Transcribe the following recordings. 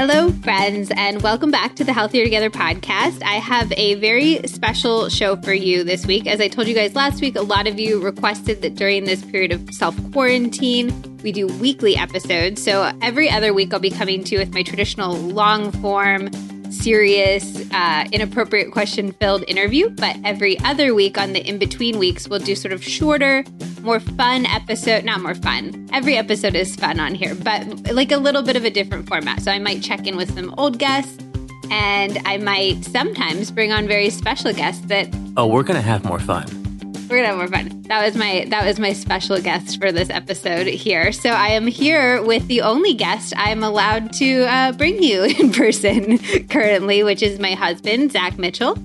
Hello, friends, and welcome back to the Healthier Together podcast. I have a very special show for you this week. As I told you guys last week, a lot of you requested that during this period of self quarantine, we do weekly episodes. So every other week, I'll be coming to you with my traditional long form, serious, uh, inappropriate question filled interview. But every other week on the in between weeks, we'll do sort of shorter, more fun episode. Not more fun. Every episode is fun on here, but like a little bit of a different format. So I might check in with some old guests. And I might sometimes bring on very special guests that Oh, we're gonna have more fun. We're gonna have more fun. That was my that was my special guest for this episode here. So I am here with the only guest I'm allowed to uh, bring you in person currently, which is my husband Zack Mitchell.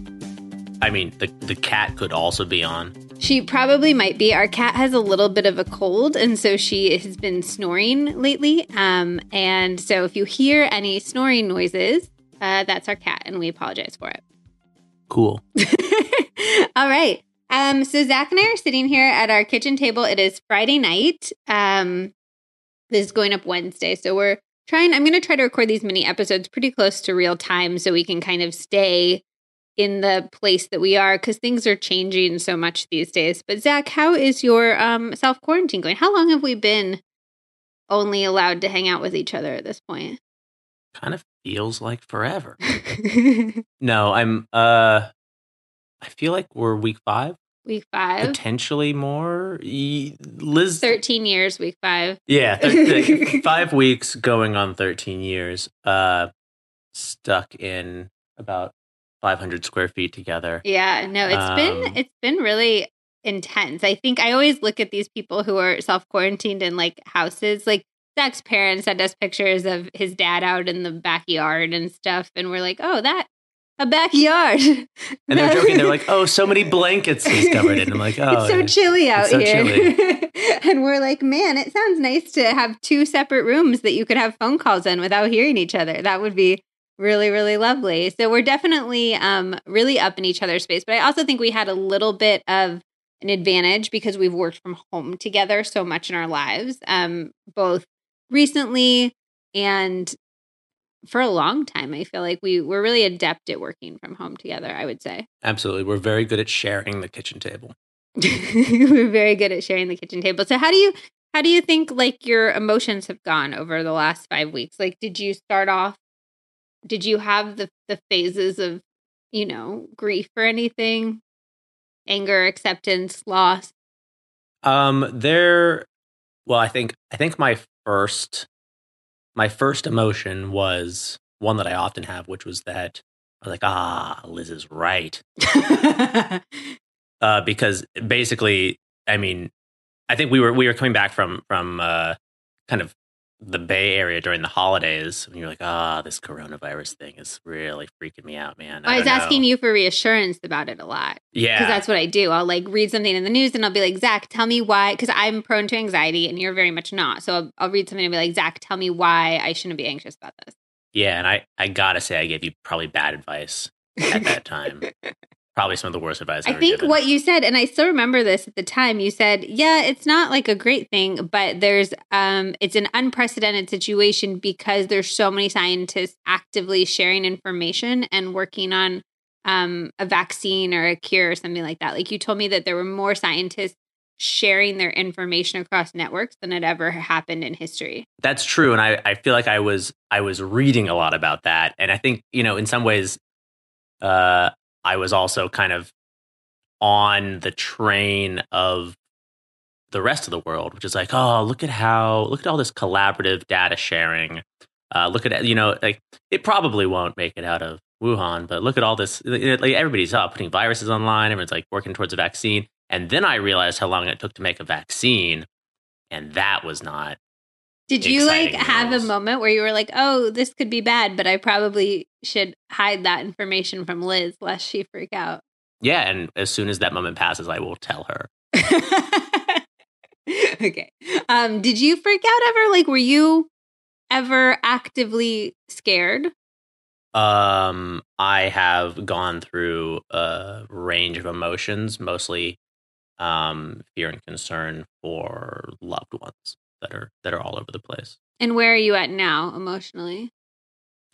I mean, the the cat could also be on. She probably might be. Our cat has a little bit of a cold, and so she has been snoring lately. Um, and so if you hear any snoring noises, uh, that's our cat, and we apologize for it. Cool. All right. Um, so Zack and I are sitting here at our kitchen table. It is Friday night. Um, this is going up Wednesday. So we're trying, I'm going to try to record these mini episodes pretty close to real time so we can kind of stay in the place that we are because things are changing so much these days. But Zack, how is your um, self quarantine going? How long have we been only allowed to hang out with each other at this point? Kind of feels like forever. No, I'm uh I feel like we're week 5, week five. potentially more. Liz 13 years, week five. Yeah, th- 5 weeks going on 13 years. Uh stuck in about 500 square feet together. Yeah, no, it's Um, been it's been really intense. I think I always look at these people who are self quarantined in like houses. Like Zack's parents sent us pictures of his dad out in the backyard and stuff, and we're like, oh, that a backyard. And they're joking. They're like, "Oh, so many blankets he's covered in." I'm like, "Oh, it's so chilly out so here. and we're like, man, it sounds nice to have two separate rooms that you could have phone calls in without hearing each other. That would be really, really lovely. So we're definitely um, really up in each other's space. But I also think we had a little bit of an advantage because we've worked from home together so much in our lives, um, both recently and for a long time. I feel like we were really adept at working from home together, I would say. absolutely. We're very good at sharing the kitchen table." We're very good at sharing the kitchen table. So how do you how do you think like your emotions have gone over the last 5 weeks? Like did you start off did you have the the phases of, you know, grief or anything? Anger, acceptance, loss? Um, there. Well, I think I think my first my first emotion was one that I often have, which was that I was like, ah, Liz is right, uh, because basically, I mean, I think we were we were coming back from from uh, kind of the Bay Area during the holidays, and you're like, ah, this coronavirus thing is really freaking me out, man. I, was asking know." you for reassurance about it a lot. yeah, because that's what I do. I'll like read something in the news and I'll be like, Zack, tell me why. Because I'm prone to anxiety and you're very much not. So I'll, I'll read something and be like, Zack, tell me why I shouldn't be anxious about this. yeah, and I I gotta say, I gave you probably bad advice at that time. probably some of the worst advice. I've I think given. what you said, and I still remember this at the time, you said, yeah, it's not like a great thing, but there's, um, it's an unprecedented situation because there's so many scientists actively sharing information and working on um, a vaccine or a cure or something like that. Like you told me that there were more scientists sharing their information across networks than had ever happened in history. That's true, and I, I feel like I was I was reading a lot about that, and I think you know in some ways, uh, I was also kind of on the train of the rest of the world, which is like, oh, look at how look at all this collaborative data sharing. Uh, look at you know, like it probably won't make it out of Wuhan, but look at all this. Like everybody's up putting viruses online. Everyone's like working towards a vaccine, and then I realized how long it took to make a vaccine, and that was not Did you like have a moment where you were like, "Oh, this could be bad, but I probably should hide that information from Liz lest she freak out"? Yeah, and as soon as that moment passes, I will tell her. okay. Um, did you freak out ever? Like, were you ever actively scared? Um, I have gone through a range of emotions, mostly um, fear and concern for loved ones that are that are all over the place. And where are you at now emotionally?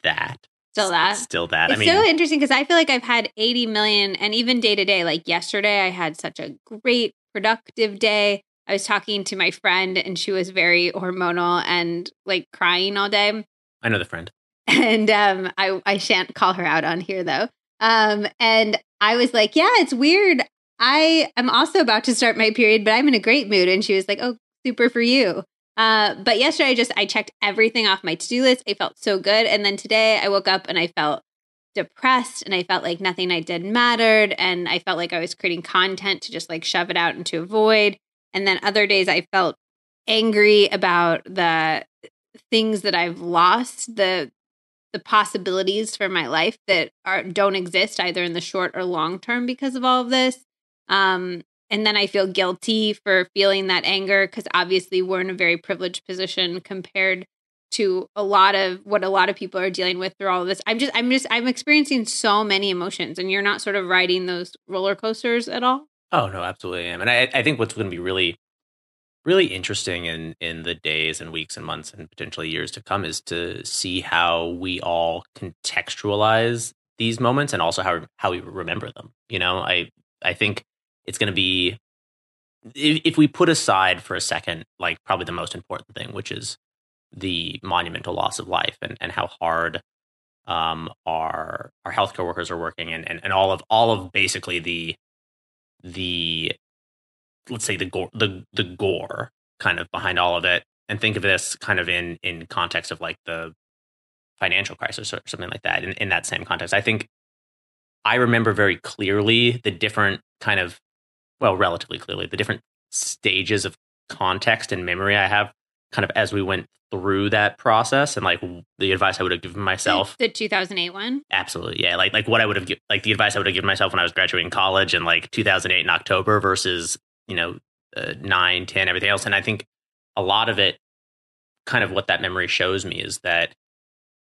that. Still that. Still that. It's I mean, so interesting because I feel like I've had 80 million, and even day to day, like yesterday, I had such a great, productive day. I was talking to my friend, and she was very hormonal and like crying all day. I know the friend. And um, I, I shan't call her out on here though. Um, and I was like, yeah, it's weird. I am also about to start my period, but I'm in a great mood. And she was like, oh, super for you. Uh, but yesterday I just I checked everything off my to-do list. I felt so good. And then today I woke up and I felt depressed and I felt like nothing I did mattered. And I felt like I was creating content to just like shove it out into a void. And then other days I felt angry about the things that I've lost, the the possibilities for my life that are don't exist either in the short or long term because of all of this. Um, and then I feel guilty for feeling that anger because obviously we're in a very privileged position compared to a lot of what a lot of people are dealing with through all of this. I'm just I'm just I'm experiencing so many emotions and you're not sort of riding those roller coasters at all. Oh no, absolutely am. And I, I think what's going to be really really interesting in in the days and weeks and months and potentially years to come is to see how we all contextualize these moments and also how how we remember them. You know, I I think it's going to be if, if we put aside for a second like probably the most important thing which is the monumental loss of life and, and how hard um, our our healthcare workers are working and, and, and all of all of basically the the let's say the gore the the gore kind of behind all of it. And think of this kind of in in context of like the financial crisis or something like that in, in that same context. I think i remember very clearly the different kind of well relatively clearly the different stages of context and memory i have kind of as we went through that process and like the advice I would have given myself. The 2008 one? Absolutely. Yeah. Like, like what I would have, like the advice I would have given myself when I was graduating college in like 2008 in October versus, you know, uh, 9, 10, everything else. And I think a lot of it, kind of what that memory shows me is that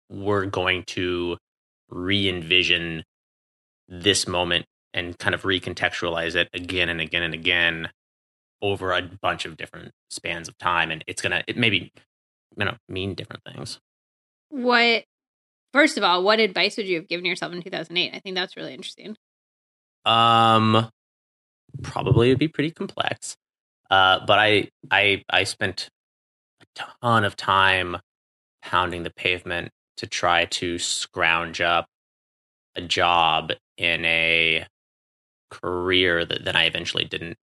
we're going to re envision this moment and kind of recontextualize it again and again and again over a bunch of different spans of time and it's gonna it maybe you know mean different things. What first of all what advice would you have given yourself in 2008 i think that's really interesting. Um probably it would be pretty complex. Uh but i i i spent a ton of time pounding the pavement to try to scrounge up a job in a career that then I eventually didn't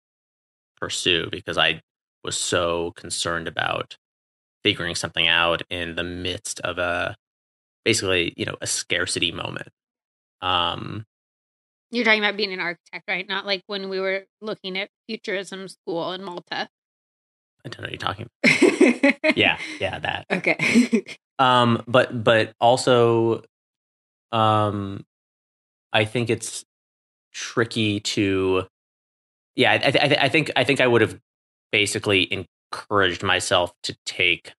pursue because I was so concerned about figuring something out in the midst of a basically, you know, a scarcity moment. Um You're talking about being an architect, right? Not like when we were looking at futurism school in Malta. I don't know what you're talking about. yeah, yeah, that. Okay. um but but also um I think it's tricky to yeah I, th- I think i think i would have basically encouraged myself to take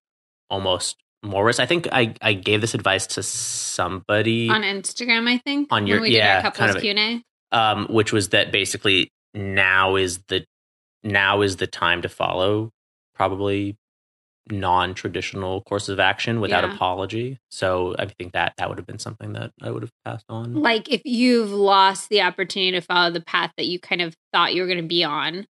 almost more risk. I think i i gave this advice to somebody on instagram i think on your when we yeah did our kind of q&a um which was that basically now is the now is the time to follow probably non-traditional courses of action without Yeah. apology so i think that that would have been something that i would have passed on like if you've lost the opportunity to follow the path that you kind of thought you were going to be on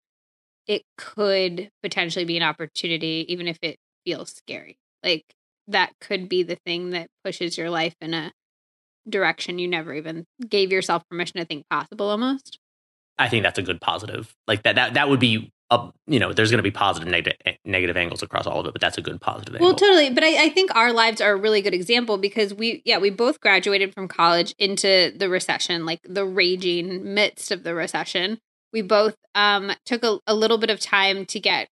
it could potentially be an opportunity even if it feels scary like that could be the thing that pushes your life in a direction you never even gave yourself permission to think possible almost I think that's a good positive. Like that that that would be you know there's going to be positive negative negative angles across all of it, but that's a good positive angle. Well, totally. But I, I think our lives are a really good example because we, yeah, we both graduated from college into the recession, like the raging midst of the recession. We both um, took a, a little bit of time to get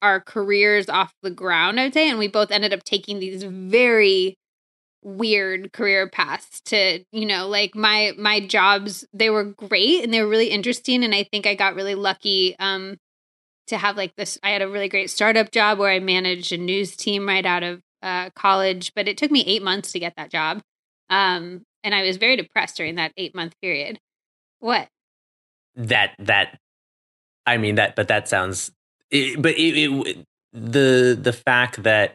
our careers off the ground, I would say. And we both ended up taking these very weird career paths to you know like my my jobs they were great and they were really interesting and i think i got really lucky um to have like this i had a really great startup job where i managed a news team right out of uh, college but it took me eight months to get that job um and i was very depressed during that eight month period what that that I mean that, but that sounds. It, but it, it the the fact that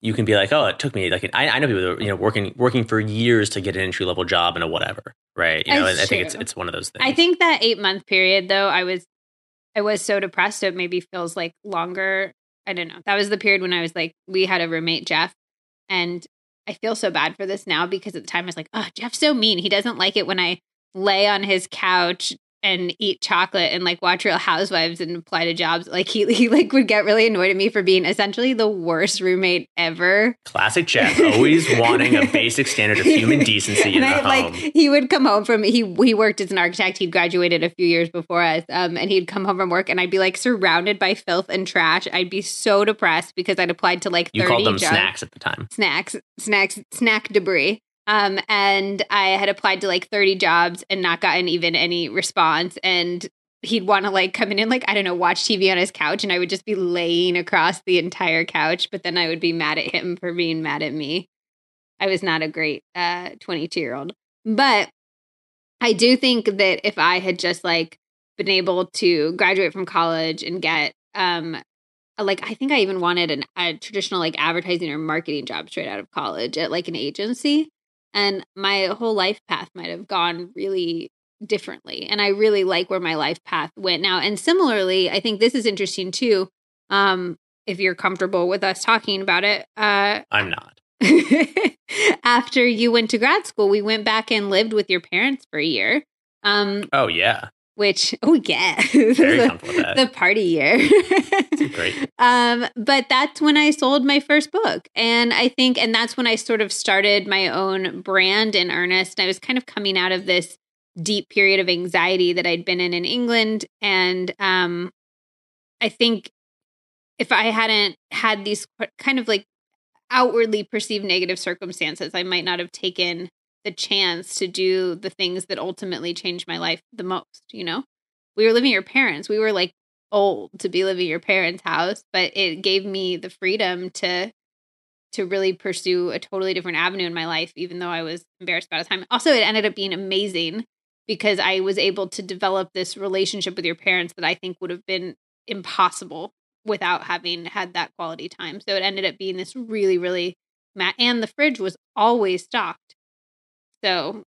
you can be like, oh, it took me like I, I know people that are, you know working working for years to get an entry level job and a whatever, right? You know, That's I think it's it's one of those things. I think that eight month period though, I was I was so depressed it maybe feels like longer. I don't know. That was the period when I was like, we had a roommate, Jeff, and I feel so bad for this now because at the time I was like, oh, Jeff's so mean. He doesn't like it when I lay on his couch and eat chocolate and like watch Real Housewives and apply to jobs. Like he he like would get really annoyed at me for being essentially the worst roommate ever. Classic Jeff, always wanting a basic standard of human decency in And the home. like he would come home from he he worked as an architect. He'd graduated a few years before us, um, and he'd come home from work, and I'd be like surrounded by filth and trash. I'd be so depressed because I'd applied to like you called them jobs snacks at the time. snacks, snacks, snack debris. Um, and I had applied to like 30 jobs and not gotten even any response. And he'd want to like come in and like, I don't know, watch TV on his couch. And I would just be laying across the entire couch. But then I would be mad at him for being mad at me. I was not a great uh 22 year old. But I do think that if I had just like been able to graduate from college and get um like I think I even wanted an, a traditional like advertising or marketing job straight out of college at like an agency, and my whole life path might have gone really differently. And I really like where my life path went now. And similarly, I think this is interesting too. Um, if you're comfortable with us talking about it, uh, I'm not. after you went to grad school, we went back and lived with your parents for a year. Um, Oh yeah, which oh yeah, very the, comfortable with that. the party year. Great. Um, but that's when I sold my first book. And I think, and that's when I sort of started my own brand in earnest. I was kind of coming out of this deep period of anxiety that I'd been in in England. And um, I think if I hadn't had these kind of like outwardly perceived negative circumstances, I might not have taken the chance to do the things that ultimately changed my life the most, you know? We were living your parents. We were like old to be living your parents' house, but it gave me the freedom to to really pursue a totally different avenue in my life, even though I was embarrassed about the time. Also, it ended up being amazing because I was able to develop this relationship with your parents that I think would have been impossible without having had that quality time. So it ended up being this really, really ma- and the fridge was always stocked. So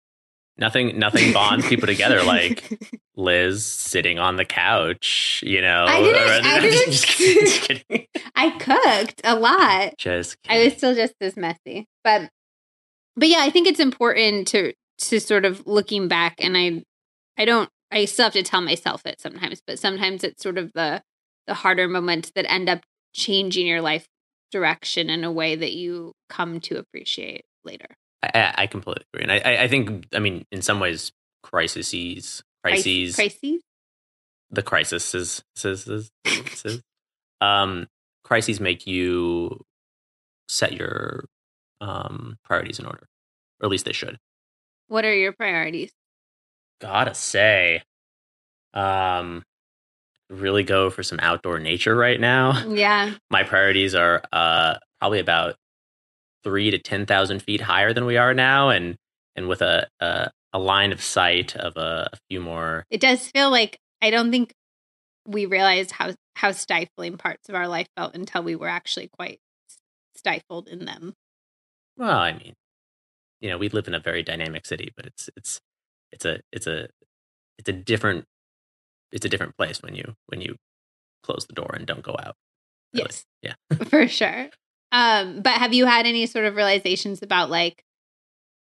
Nothing, nothing bonds people together like Liz sitting on the couch. You know, I didn't- I didn't- just kidding. Just kidding. I cooked a lot. Just I was still just as messy. But but yeah, I think it's important to to sort of looking back and I I don't I still have to tell myself it sometimes, but sometimes it's sort of the the harder moments that end up changing your life direction in a way that you come to appreciate later. I, I completely agree, and I, I, I think, I mean, in some ways, crises, crises, Crises? the crisis is, is, is, is, um, crises make you set your um, priorities in order, or at least they should. What are your priorities? Gotta say, um, really go for some outdoor nature right now. Yeah. My priorities are uh, probably about three to ten thousand feet higher than we are now, and and with a a, a line of sight of a, a few more. It does feel like I don't think we realized how how stifling parts of our life felt until we were actually quite stifled in them. Well, I mean, you know, we live in a very dynamic city, but it's it's it's a it's a it's a different it's a different place when you when you close the door and don't go out. really. Yes. Yeah. for sure. Um, but have you had any sort of realizations about like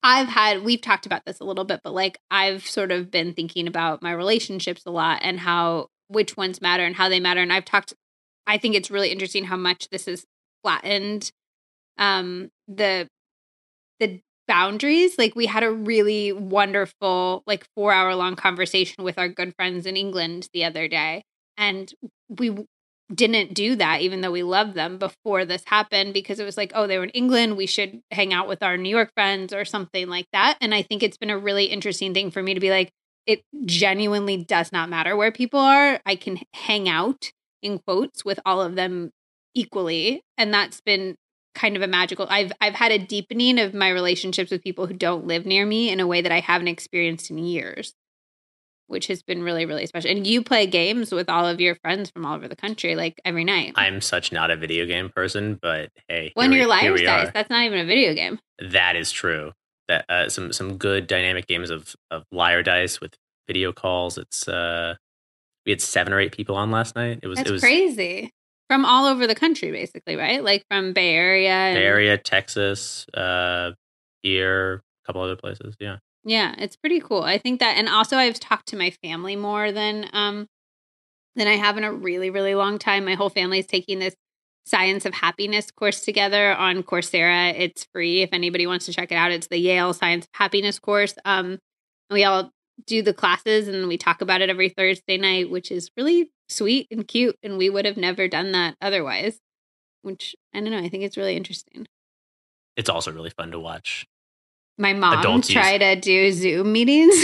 I've had we've talked about this a little bit, but like I've sort of been thinking about my relationships a lot and how which ones matter and how they matter. And I've talked I think it's really interesting how much this has flattened um the the boundaries. Like we had a really wonderful like 4 hour long conversation with our good friends in England the other day and we didn't do that even though we loved them before this happened because it was like oh they were in England we should hang out with our New York friends or something like that. And I think it's been a really interesting thing for me to be like it genuinely does not matter where people are. I can hang out in quotes with all of them equally. And that's been kind of a magical I've I've had a deepening of my relationships with people who don't live near me in a way that I haven't experienced in years which has been really, really special. And you play games with all of your friends from all over the country, like every night. I'm such not a video game person, but hey, when you're dice, are. that's not even a video game. That is true. That uh, some some good dynamic games of of liar dice with video calls. It's uh, we had seven or eight people on last night. It was That's it was crazy. From all over the country, basically, right? Like from Bay Area. And, Bay Area, Texas, uh, here, couple other places. Yeah, Yeah, it's pretty cool. I think that, and also I've talked to my family more than um than I have in a really, really long time. My whole family is taking this Science of Happiness course together on Coursera. It's free if anybody wants to check it out. It's the Yale Science of Happiness course. Um, we all do the classes and we talk about it every Thursday night, which is really sweet and cute. And we would have never done that otherwise. Which I don't know. I think it's really interesting. it's also really fun to watch. My mom Adults use- tried to do Zoom meetings.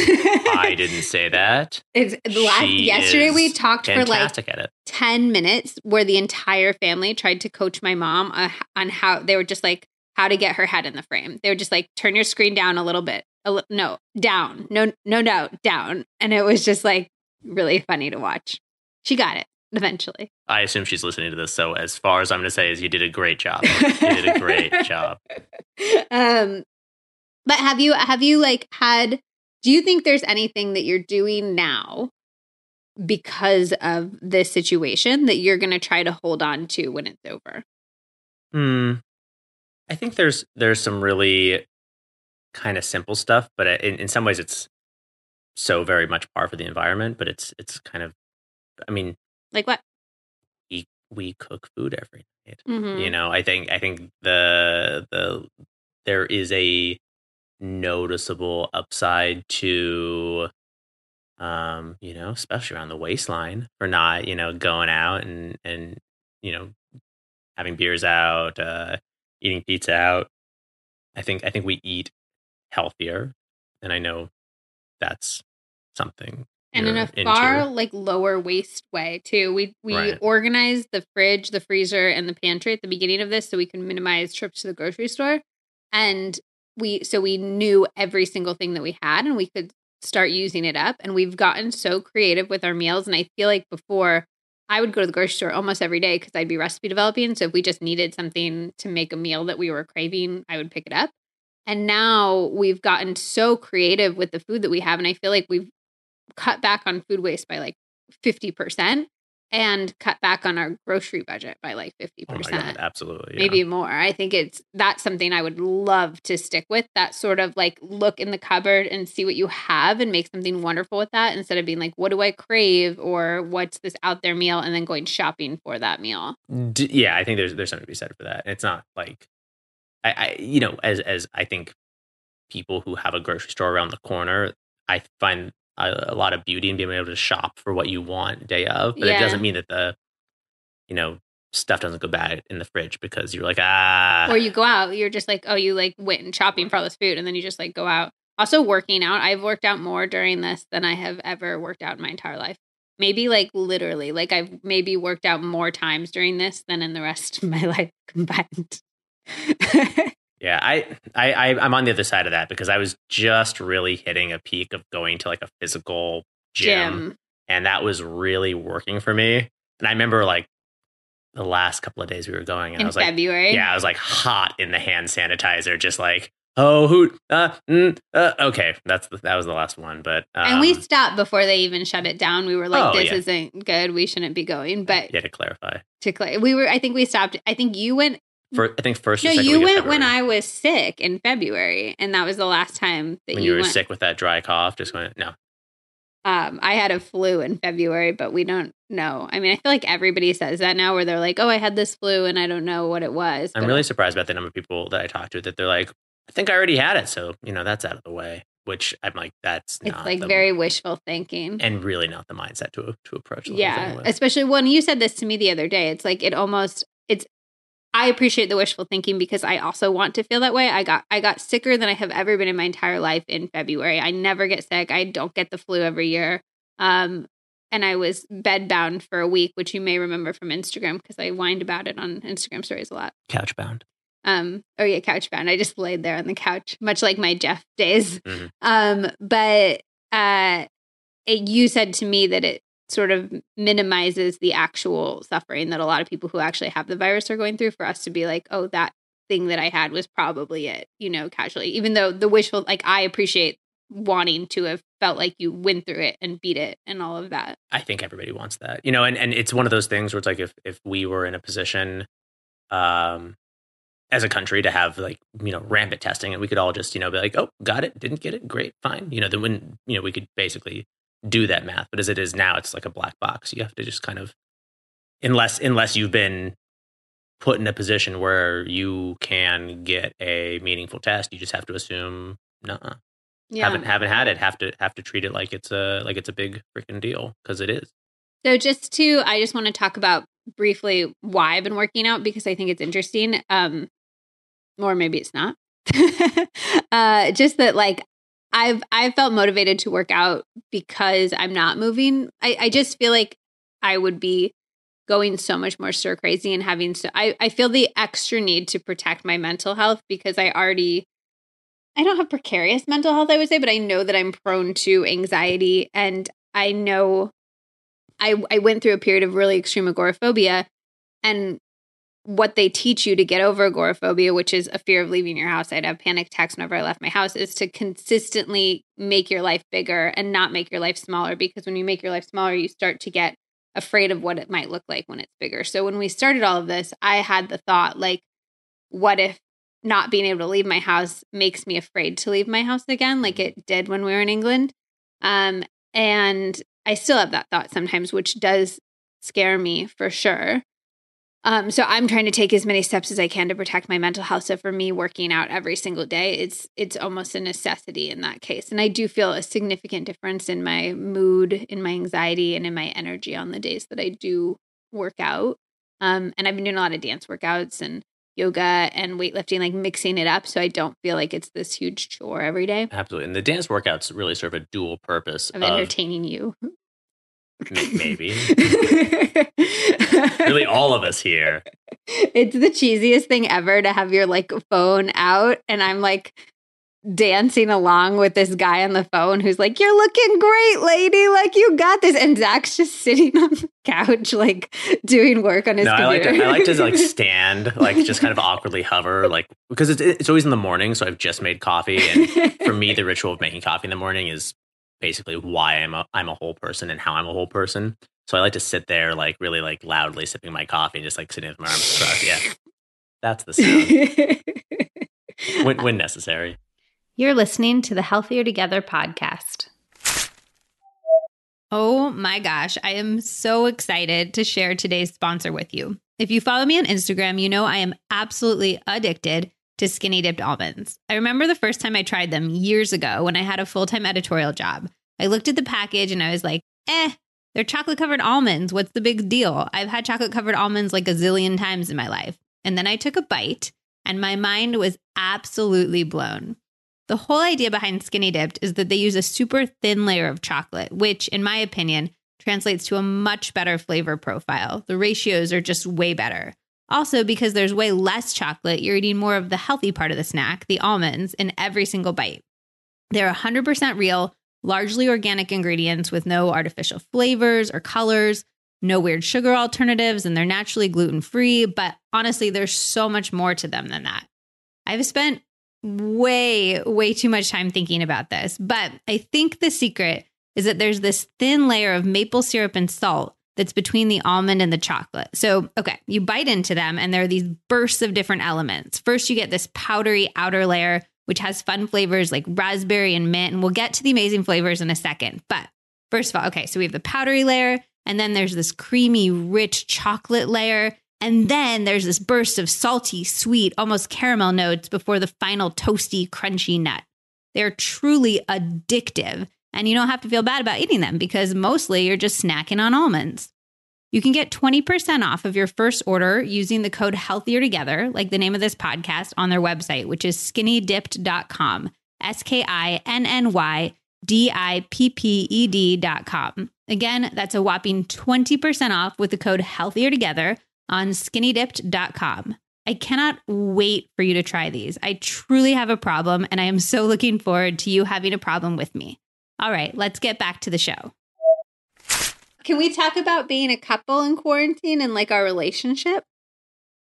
I didn't say that. It's last, She yesterday we talked for like at it. 10 minutes where the entire family tried to coach my mom uh, on how they were just like how to get her head in the frame. They were just like turn your screen down a little bit. A li- no, down. No no doubt, down. And it was just like really funny to watch. She got it eventually. I assume she's listening to this. So as far as I'm going to say is, you did a great job. You did a great job. um but have you have you like had do you think there's anything that you're doing now because of this situation that you're going to try to hold on to when it's over Hmm. I think there's there's some really kind of simple stuff, but in, in some ways it's so very much par for the environment. But it's it's kind of, I mean, like what we we cook food every night. mm-hmm. You know, I think I think the the there is a noticeable upside to um you know especially around the waistline for not you know going out and and you know having beers out uh eating pizza out i think i think we eat healthier and i know that's something and in a into. far like lower waste way too we we Right. organized the fridge the freezer and the pantry at the beginning of this so we can minimize trips to the grocery store and we so we knew every single thing that we had and we could start using it up and we've gotten so creative with our meals and i feel like before i would go to the grocery store almost every day because i'd be recipe developing so if we just needed something to make a meal that we were craving i would pick it up. And now we've gotten so creative with the food that we have and i feel like we've cut back on food waste by like 50% and cut back on our grocery budget by like 50%. oh my god absolutely yeah. Maybe more. I think it's that's something I would love to stick with. That sort of like look in the cupboard and see what you have and make something wonderful with that instead of being like, what do I crave or what's this out there meal and then going shopping for that meal. D- yeah, I think there's there's something to be said for that. It's not like I, I you know as as I think people who have a grocery store around the corner, I find a, a lot of beauty in being able to shop for what you want day of. But Yeah. it doesn't mean that the you know stuff doesn't go bad in the fridge because you're like ah or you go out, you're just like, oh, you like went and shopping for all this food and then you just like go out. Also working out. I've worked out more during this than I have ever worked out in my entire life. Maybe like literally, like I've maybe worked out more times during this than in the rest of my life combined. Yeah, I, I, I, I'm on the other side of that because I was just really hitting a peak of going to like a physical gym, Gym. and that was really working for me. And I remember like the last couple of days we were going, and I in was like, February. yeah, I was like hot in the hand sanitizer, just like, oh, who, uh, mm, uh, okay, that's the, that was the last one, but um, and we stopped before they even shut it down. We were like, Oh, "This yeah. isn't good. We shouldn't be going." But yeah, to clarify, to clear, we were. I think we stopped. I think you went. For I think first, No, you went when I was sick in February, and that was the last time that when you, you were went. sick with that dry cough, just went no. Um, I had a flu in February, but we don't know. I mean, I feel like everybody says that now, where they're like, "Oh, I had this flu, and I don't know what it was." I'm really surprised about the number of people that I talked to that they're like, I think I already had it, so you know that's out of the way. Which I'm like, that's It's not like the, very wishful thinking. and really not the mindset to to approach. Yeah especially when you said this to me the other day it's like it almost it's i appreciate the wishful thinking because i also want to feel that way. I got i got sicker than i have ever been in my entire life in february. I never get sick. I don't get the flu every year. Um and i was bedbound for a week which you may remember from instagram because i whined about it on instagram stories a lot. Couch bound. um oh yeah couch bound. I just laid there on the couch much like my jeff days. Mhm. um but uh it, you said to me that it sort of minimizes the actual suffering that a lot of people who actually have the virus are going through for us to be like, oh, that thing that I had was probably it, you know, casually. Even though the wishful, like, I appreciate wanting to have felt like you went through it and beat it and all of that. I think everybody wants that, you know, and, and it's one of those things where it's like if, if we were in a position, um, as a country to have like you know rampant testing and we could all just you know be like oh got it didn't get it great fine you know then when you know we could basically do that math but as it is now it's like a black box you have to just kind of unless unless you've been put in a position where you can get a meaningful test you just have to assume no yeah. haven't haven't had it have to have to treat it like it's a like it's a big freaking deal because it is so just to i just want to talk about briefly why i've been working out because i think it's interesting um or maybe it's not. uh, just that like I've I've felt motivated to work out because I'm not moving. I, I just feel like I would be going so much more stir crazy and having so I, I feel the extra need to protect my mental health because I already I don't have precarious mental health, I would say, but I know that I'm prone to anxiety and I know I I went through a period of really extreme agoraphobia and what they teach you to get over agoraphobia, which is a fear of leaving your house. I'd have panic attacks whenever I left my house, is to consistently make your life bigger and not make your life smaller. Because when you make your life smaller, you start to get afraid of what it might look like when it's bigger. So when we started all of this, I had the thought, like, what if not being able to leave my house makes me afraid to leave my house again, like it did when we were in England? Um, and I still have that thought sometimes, which does scare me for sure. Um, so I'm trying to take as many steps as I can to protect my mental health. So for me, working out every single day, it's it's almost a necessity in that case. And I do feel a significant difference in my mood, in my anxiety, and in my energy on the days that I do work out. Um, and I've been doing a lot of dance workouts and yoga and weightlifting, like mixing it up, so I don't feel like it's this huge chore every day. Absolutely, and the dance workouts really serve a dual purpose of, of entertaining you. Maybe. really, all of us here. It's the cheesiest thing ever to have your like phone out, and I'm like dancing along with this guy on the phone who's like, You're looking great, lady. Like, you got this. And Zack's just sitting on the couch, like doing work on his no, computer. I like, to, I like to like stand, like just kind of awkwardly hover, like because it's, it's always in the morning. So I've just made coffee. And for me, the ritual of making coffee in the morning is basically why I'm a I'm a whole person and how I'm a whole person. So I like to sit there like really like loudly sipping my coffee and just like sitting with my arms crossed. Yeah. That's the sound. when, when necessary. You're listening to the Healthier Together podcast. Oh my gosh, I am so excited to share today's sponsor with you. If you follow me on Instagram, you know I am absolutely addicted to skinny dipped almonds. I remember the first time I tried them years ago when I had a full time editorial job. I looked at the package and I was like, eh, they're chocolate covered almonds. What's the big deal? I've had chocolate covered almonds like a zillion times in my life. And then I took a bite and my mind was absolutely blown. The whole idea behind Skinny Dipped is that they use a super thin layer of chocolate, which, in my opinion, translates to a much better flavor profile. The ratios are just way better. Also, because there's way less chocolate, you're eating more of the healthy part of the snack, the almonds, in every single bite. They're 100% real, largely organic ingredients with no artificial flavors or colors, no weird sugar alternatives, and they're naturally gluten free. But honestly, there's so much more to them than that. I've spent way, way too much time thinking about this, but I think the secret is that there's this thin layer of maple syrup and salt that's between the almond and the chocolate. So, okay, you bite into them and there are these bursts of different elements. First, you get this powdery outer layer, which has fun flavors like raspberry and mint. And we'll get to the amazing flavors in a second. But first of all, okay, so we have the powdery layer, and then there's this creamy, rich chocolate layer. And then there's this burst of salty, sweet, almost caramel notes before the final toasty, crunchy nut. They're truly addictive and you don't have to feel bad about eating them because mostly you're just snacking on almonds. You can get 20% off of your first order using the code healthier together, like the name of this podcast, on their website, which is skinnydipped.com. S K I N N Y D I P P E D.com. Again, that's a whopping 20% off with the code healthier together on skinnydipped.com. I cannot wait for you to try these. I truly have a problem, and I am so looking forward to you having a problem with me. All right, let's get back to the show. Can we talk about being a couple in quarantine and like our relationship?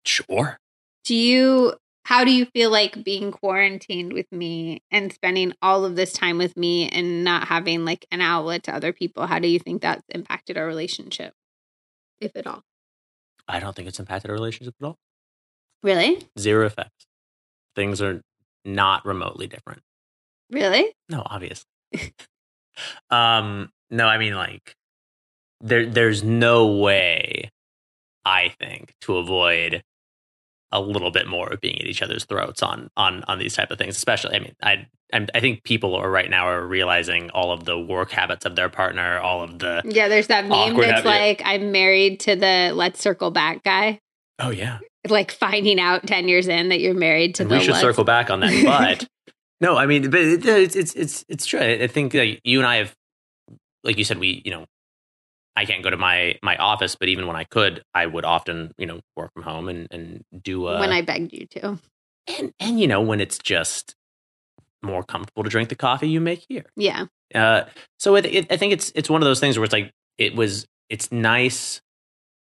Sure. Do you how do you feel like being quarantined with me and spending all of this time with me and not having like an outlet to other people? How do you think that's impacted our relationship? If at all. I don't think it's impacted our relationship at all. Really? Zero effects. Things are not remotely different. Really? No, obviously. um, no, I mean like there there's no way I think to avoid a little bit more of being at each other's throats on on on these type of things especially i mean i I'm, i think people are right now are realizing all of the work habits of their partner all of the yeah there's that meme that's like i'm married to the let's circle back guy. Oh yeah. Like finding out 10 years in that you're married to and the we should let's- circle back on that but no i mean but it, it's it's it's it's true i think like you and i have like you said we you know I can't go to my my office, but even when I could, I would often, you know, work from home and and do a, when I begged you to. and and you know when it's just more comfortable to drink the coffee you make here. Yeah. Uh, so it, it, I think it's it's one of those things where it's like it was it's nice.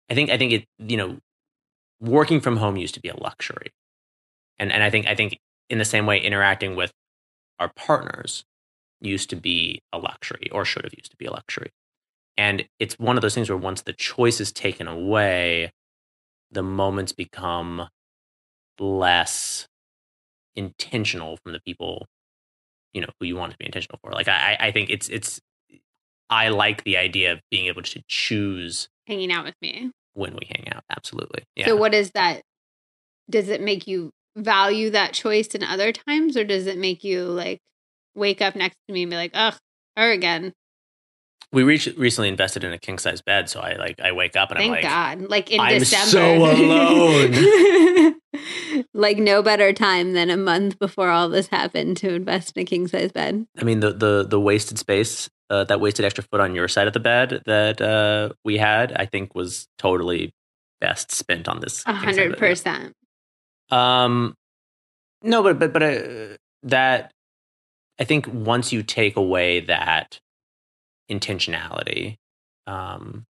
I think I think it you know working from home used to be a luxury, and and I think I think in the same way interacting with our partners used to be a luxury or should have used to be a luxury. And it's one of those things where once the choice is taken away, the moments become less intentional from the people, you know, who you want to be intentional for. Like I, I think it's it's I like the idea of being able to choose Hanging out with me. when we hang out. Absolutely. Yeah. So what is that? Does it make you value that choice in other times or does it make you like wake up next to me and be like ugh her again. We re- recently invested in a king size bed so i like i wake up and Thank i'm like god. Like in I'm december. so alone. Like no better time than a month before all this happened to invest in a king size bed. I mean the the the wasted space uh, that wasted extra foot on your side of the bed that uh, we had i think was totally best spent on this 100% um, no, but but but uh, that I think once you take away that intentionality, um,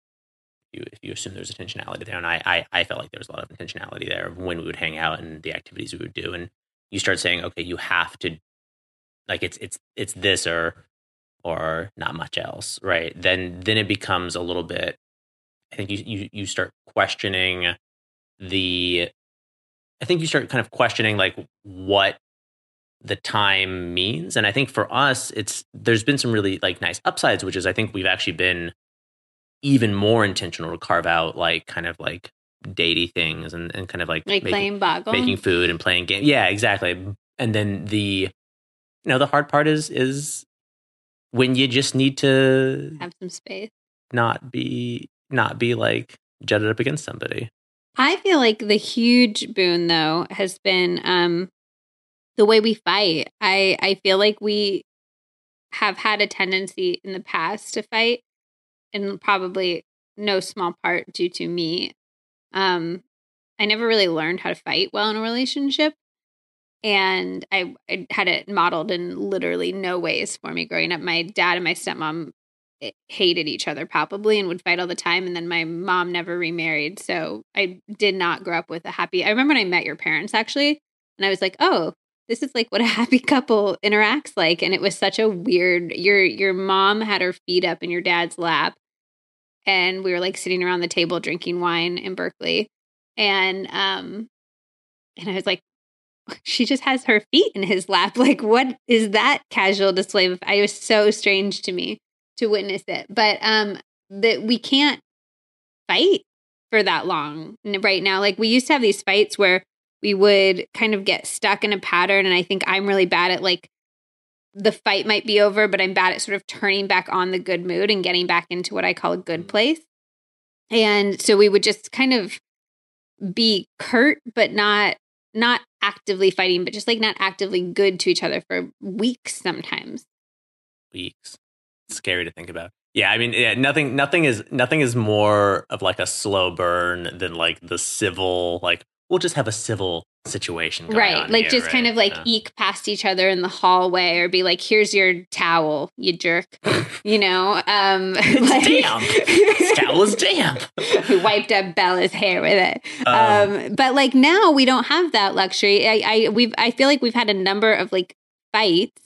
you if you assume there's intentionality there, and I, I I felt like there was a lot of intentionality there of when we would hang out and the activities we would do, and you start saying, okay, you have to, like it's it's it's this or or not much else, right? Then then it becomes a little bit. I think you you you start questioning the I think you start kind of questioning like what the time means. And I think for us, it's there's been some really like nice upsides, which is I think we've actually been even more intentional to carve out like kind of like datey things and, and kind of like, Like making, playing boggle. making food and playing games. Yeah, exactly. And then the you know, the hard part is is when you just need to have some space. not be not be like jutted up against somebody. I feel like the huge boon though has been um the way we fight. I I feel like we have had a tendency in the past to fight and probably no small part due to me. Um I never really learned how to fight well in a relationship. And I, I had it modeled in literally no ways for me growing up. My dad and my stepmom hated each other palpably and would fight all the time. And then my mom never remarried. So I did not grow up with a happy. I remember when I met your parents actually, and I was like, oh, this is like what a happy couple interacts like. And it was such a weird your your mom had her feet up in your dad's lap. And we were like sitting around the table drinking wine in Berkeley. And um and I was like, she just has her feet in his lap. Like, what is that casual display of? I was so strange to me to witness it, but um, that we can't fight for that long right now. Like we used to have these fights where we would kind of get stuck in a pattern, and I think I'm really bad at like the fight might be over, but I'm bad at sort of turning back on the good mood and getting back into what I call a good place. And so we would just kind of be curt, but not not actively fighting, but just like not actively good to each other for weeks sometimes. weeks. It's scary to think about. Yeah, I mean, yeah, nothing, nothing is, nothing is more of like a slow burn than like the civil. Like, we'll just have a civil situation, going right? Like here, just kind of like Yeah. eke past each other in the hallway, or be like, "Here's your towel, you jerk," you know. Um, like, damp. This towel is damp. he wiped up Bella's hair with it. Um, Um, but like now we don't have that luxury. I, I we've I feel like we've had a number of like fights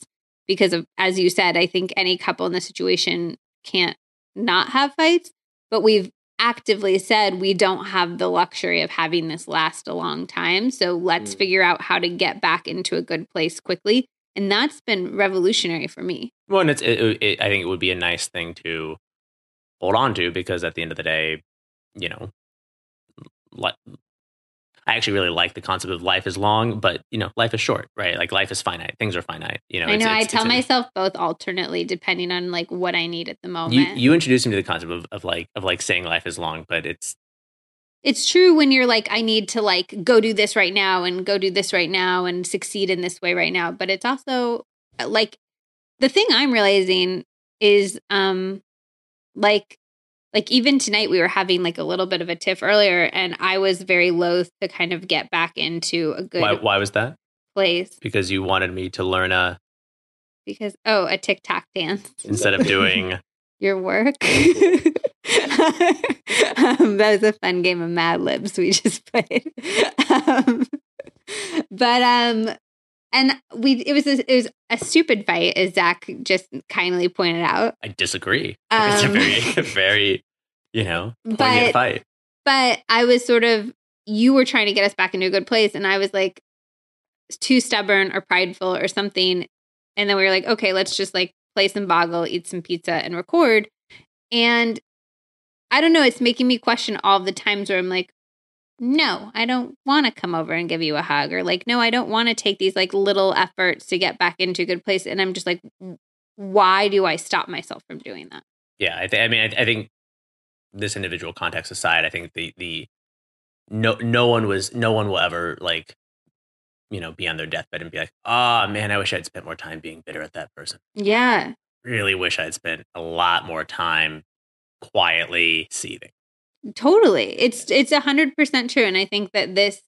because of as you said, I think any couple in this situation can't not have fights, but we've actively said we don't have the luxury of having this last a long time. So let's Mm. figure out how to get back into a good place quickly. And that's been revolutionary for me. Well, and it's, it, it, I think it would be a nice thing to hold on to because at the end of the day, you know, li- I actually really like the concept of life is long, but you know, life is short, right? Like life is finite. Things are finite. You know, I know it's- I tell it's a- myself both alternately depending on like what I need at the moment. you you introduced me to the concept of, of like of like saying life is long, but it's it's true when you're like i need to like go do this right now and go do this right now and succeed in this way right now but it's also like the thing i'm realizing is um like like even tonight we were having like a little bit of a tiff earlier and i was very loath to kind of get back into a good why why was that? place Because you wanted me to learn a because oh a TikTok dance instead of doing your work um, that was a fun game of Mad Libs we just played. Um, but um, and we it was a, it was a stupid fight, as Zack just kindly pointed out. I disagree. it's a Um, very very you know poignant But- fight. But I was sort of you were trying to get us back into a good place, and I was like too stubborn or prideful or something. And then we were like, okay, let's just like play some boggle, eat some pizza, and record. And I don't know, it's making me question all the times where I'm like, no, I don't want to come over and give you a hug, or like, no, I don't want to take these like little efforts to get back into a good place. And I'm just like, why do I stop myself from doing that? Yeah, I, th- I mean, I, I think this individual context aside, I think the the no no one was no one will ever like you know be on their deathbed and be like, ah, man, I wish I'd spent more time being bitter at that person. Yeah. Really wish I'd spent a lot more time quietly seething. Totally. It's it's a hundred percent true. And I think that this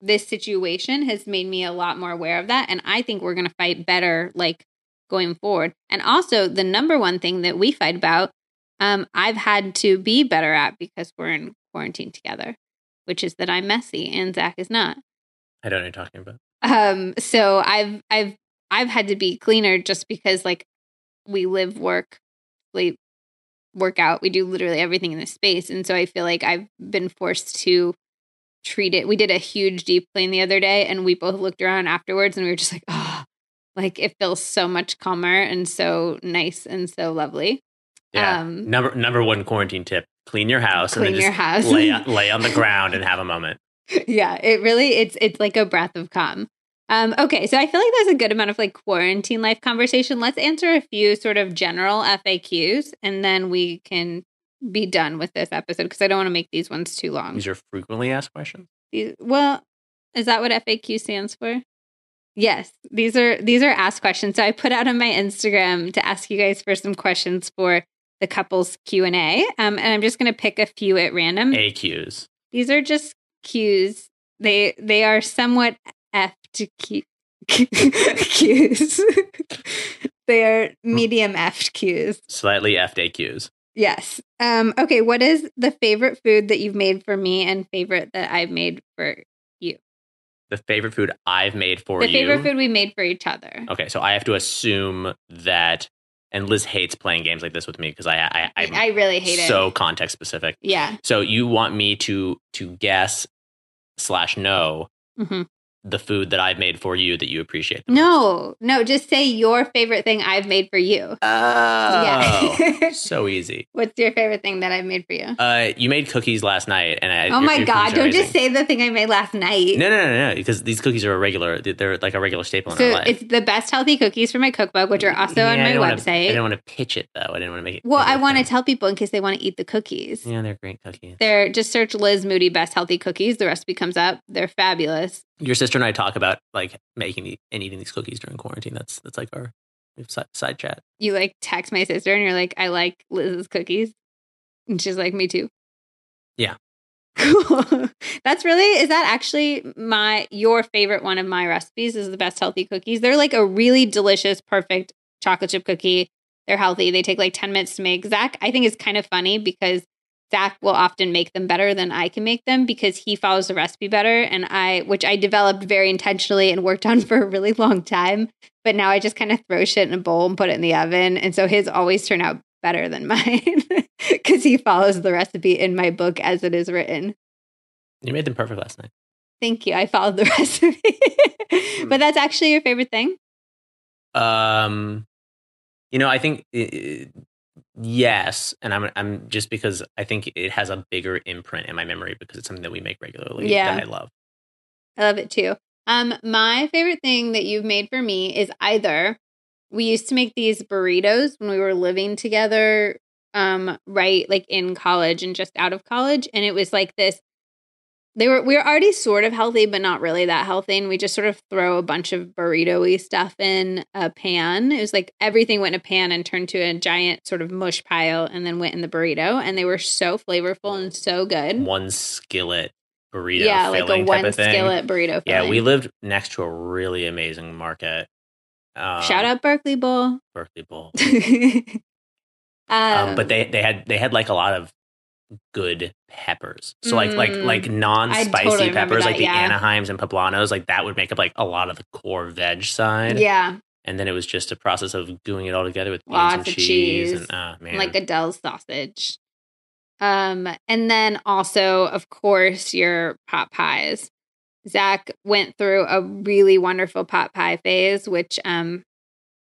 this situation has made me a lot more aware of that. And I think we're gonna fight better like going forward. And also the number one thing that we fight about, um, I've had to be better at because we're in quarantine together, which is that I'm messy and Zack is not. I don't know what you're talking about. Um, so I've I've I've had to be cleaner just because like we live, work, sleep, work out. We do literally everything in this space. And so I feel like I've been forced to treat it. We did a huge deep clean the other day and we both looked around afterwards and we were just like, oh, like it feels so much calmer and so nice and so lovely. Yeah. Um, number number one quarantine tip: clean your house Clean and then your just house. lay lay on the ground and have a moment. yeah, it really it's it's like a breath of calm. Um, okay, so I feel like there's a good amount of like quarantine life conversation. Let's answer a few sort of general FAQs, and then we can be done with this episode because I don't want to make these ones too long. These are frequently asked questions. These, well, is that what FAQ stands for? Yes, these are these are asked questions. So I put out on my Instagram to ask you guys for some questions for the couples Q and A, um, and I'm just going to pick a few at random. AQs. These are just cues. They they are somewhat effed cu- cues. they are medium effed cues. Slightly effed AQs. Yes. Um, okay. What is the favorite food that you've made for me and favorite that I've made for you? The favorite food I've made for the you. The favorite food we made for each other? Okay, so I have to assume that, and Liz hates playing games like this with me because I, I, I'm I really hate it. so context specific. yeah. So you want me to to guess slash know hmm the food that I've made for you that you appreciate. most. No, no. Just say your favorite thing I've made for you. Oh, Yeah. so easy. What's your favorite thing that I've made for you? Uh, you made cookies last night, and I. oh my god! Don't just say the thing I made last night. No, no, no, no, because these cookies are a regular. They're like a regular staple in So our life. it's the best healthy cookies for my cookbook, which are also Yeah, on my wanna- website. I didn't want to pitch it though. I didn't want to make it. well, I want to tell people in case they want to eat the cookies. Yeah, they're great cookies. They're just search Liz Moody best healthy cookies. The recipe comes up. They're fabulous. Your sister and I talk about like making and eating these cookies during quarantine. That's that's like our side, side chat. You like text my sister and you're like, I like Liz's cookies. And she's like, Me too. Yeah. Cool. That's really is that actually my your favorite one of my recipes is the best healthy cookies. They're like a really delicious, perfect chocolate chip cookie. They're healthy. They take like 10 minutes to make. Zack, I think is kind of funny because Zack will often make them better than I can make them because he follows the recipe better. And I, which I developed very intentionally and worked on for a really long time. But now I just kind of throw shit in a bowl and put it in the oven. And so his always turn out better than mine because he follows the recipe in my book as it is written. You made them perfect last night. Thank you. I followed the recipe. but that's actually your favorite thing? Um, you know, I think it, yes, and I'm I'm just because I think it has a bigger imprint in my memory because it's something that we make regularly Yeah. that I love. I love it too. Um, my favorite thing that you've made for me is either we used to make these burritos when we were living together, um, right, like in college and just out of college, and it was like this. They were we were already sort of healthy, but not really that healthy, and we just sort of throw a bunch of burrito-y stuff in a pan. It was like everything went in a pan and turned to a giant sort of mush pile, and then went in the burrito, and they were so flavorful and so good. One skillet burrito, yeah, like a filling one type of thing. skillet burrito. Yeah, we lived next to a really amazing market. Um, Shout out Berkeley Bowl. Berkeley Bowl. um, um, but they they had they had like a lot of good peppers. So like like Mm. like non-spicy totally peppers, that, like the yeah. Anaheims and Poblanos, like that would make up like a lot of the core veg side. yeah, And then it was just a process of doing it all together with beans Lots and of cheese, cheese, and ah man. like Aidells sausage. Um, and then also, of course, your pot pies. Zack went through a really wonderful pot pie phase, which um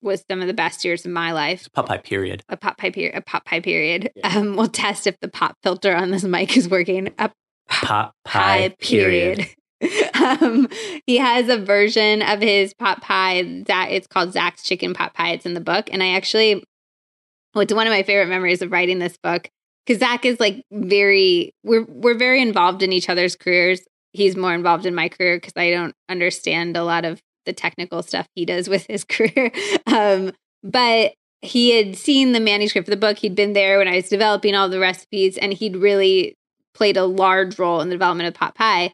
was some of the best years of my life. pot pie period. A pot pie period. A pot pie period. Yeah. Um, we'll test if the pop filter on this mic is working. A Pot pie pie period. period. um, he has a version of his pot pie that it's called Zack's Chicken Pot Pie. It's in the book, and I actually, well, it's one of my favorite memories of writing this book because Zack is like very we're we're very involved in each other's careers. He's more involved in my career because I don't understand a lot of the technical stuff he does with his career. Um, but he had seen the manuscript of the book. He'd been there when I was developing all the recipes, and he'd really played a large role in the development of pot pie.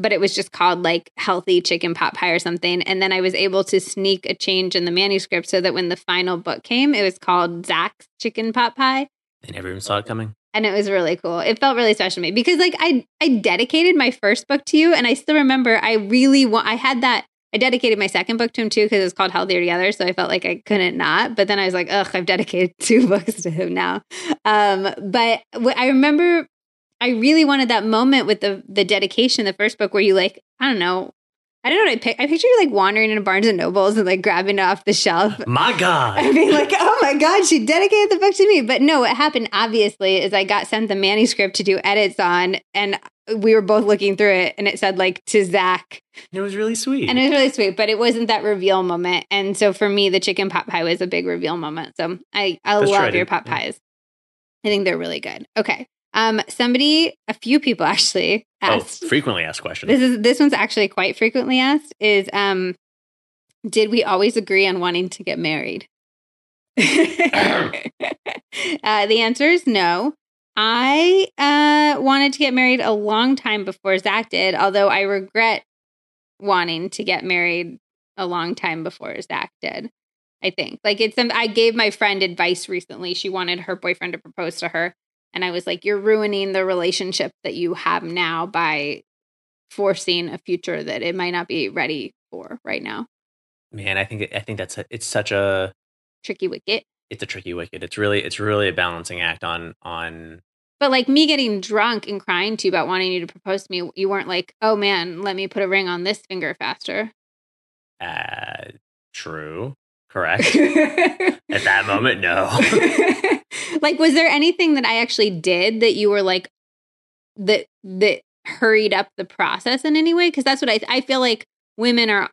But it was just called like healthy chicken pot pie or something. And then I was able to sneak a change in the manuscript so that when the final book came, it was called Zack's chicken pot pie They never even saw it coming. and it was really cool. It felt really special to me because like I I dedicated my first book to you and I still remember I really want I had that I dedicated my second book to him too because it's called Healthier Together so I felt like I couldn't not but then I was like ugh I've dedicated two books to him now um but I remember I really wanted that moment with the the dedication the first book where you like I don't know I don't know what I pick I picture you like wandering into Barnes and Nobles and like grabbing it off the shelf My God. I mean, like, oh my God, she dedicated the book to me. But no, what happened obviously is I got sent the manuscript to do edits on, and we were both looking through it, and it said like to Zack, It was really sweet. and it was really sweet. But it wasn't that reveal moment, and so for me, the chicken pot pie was a big reveal moment. So I I love your pot yeah. pies. I think they're really good. Okay, um, somebody, a few people actually oh, asked. frequently asked questions. This is this one's actually quite frequently asked. Is um, did we always agree on wanting to get married? uh, the answer is no. I uh, wanted to get married a long time before Zack did, although I regret wanting to get married a long time before Zack did. I think like it's some. I gave my friend advice recently. She wanted her boyfriend to propose to her, and I was like, "You're ruining the relationship that you have now by forcing a future that it might not be ready for right now." Man, I think I think that's a, it's such a Tricky wicket. it's a tricky wicket. It's really it's really a balancing act on on But like me getting drunk and crying to you about wanting you to propose to me, you weren't like, "Oh man, let me put a ring on this finger faster." uh true, correct. At that moment, no. like was there anything that I actually did that you were like that that hurried up the process in any way because that's what I I feel like women are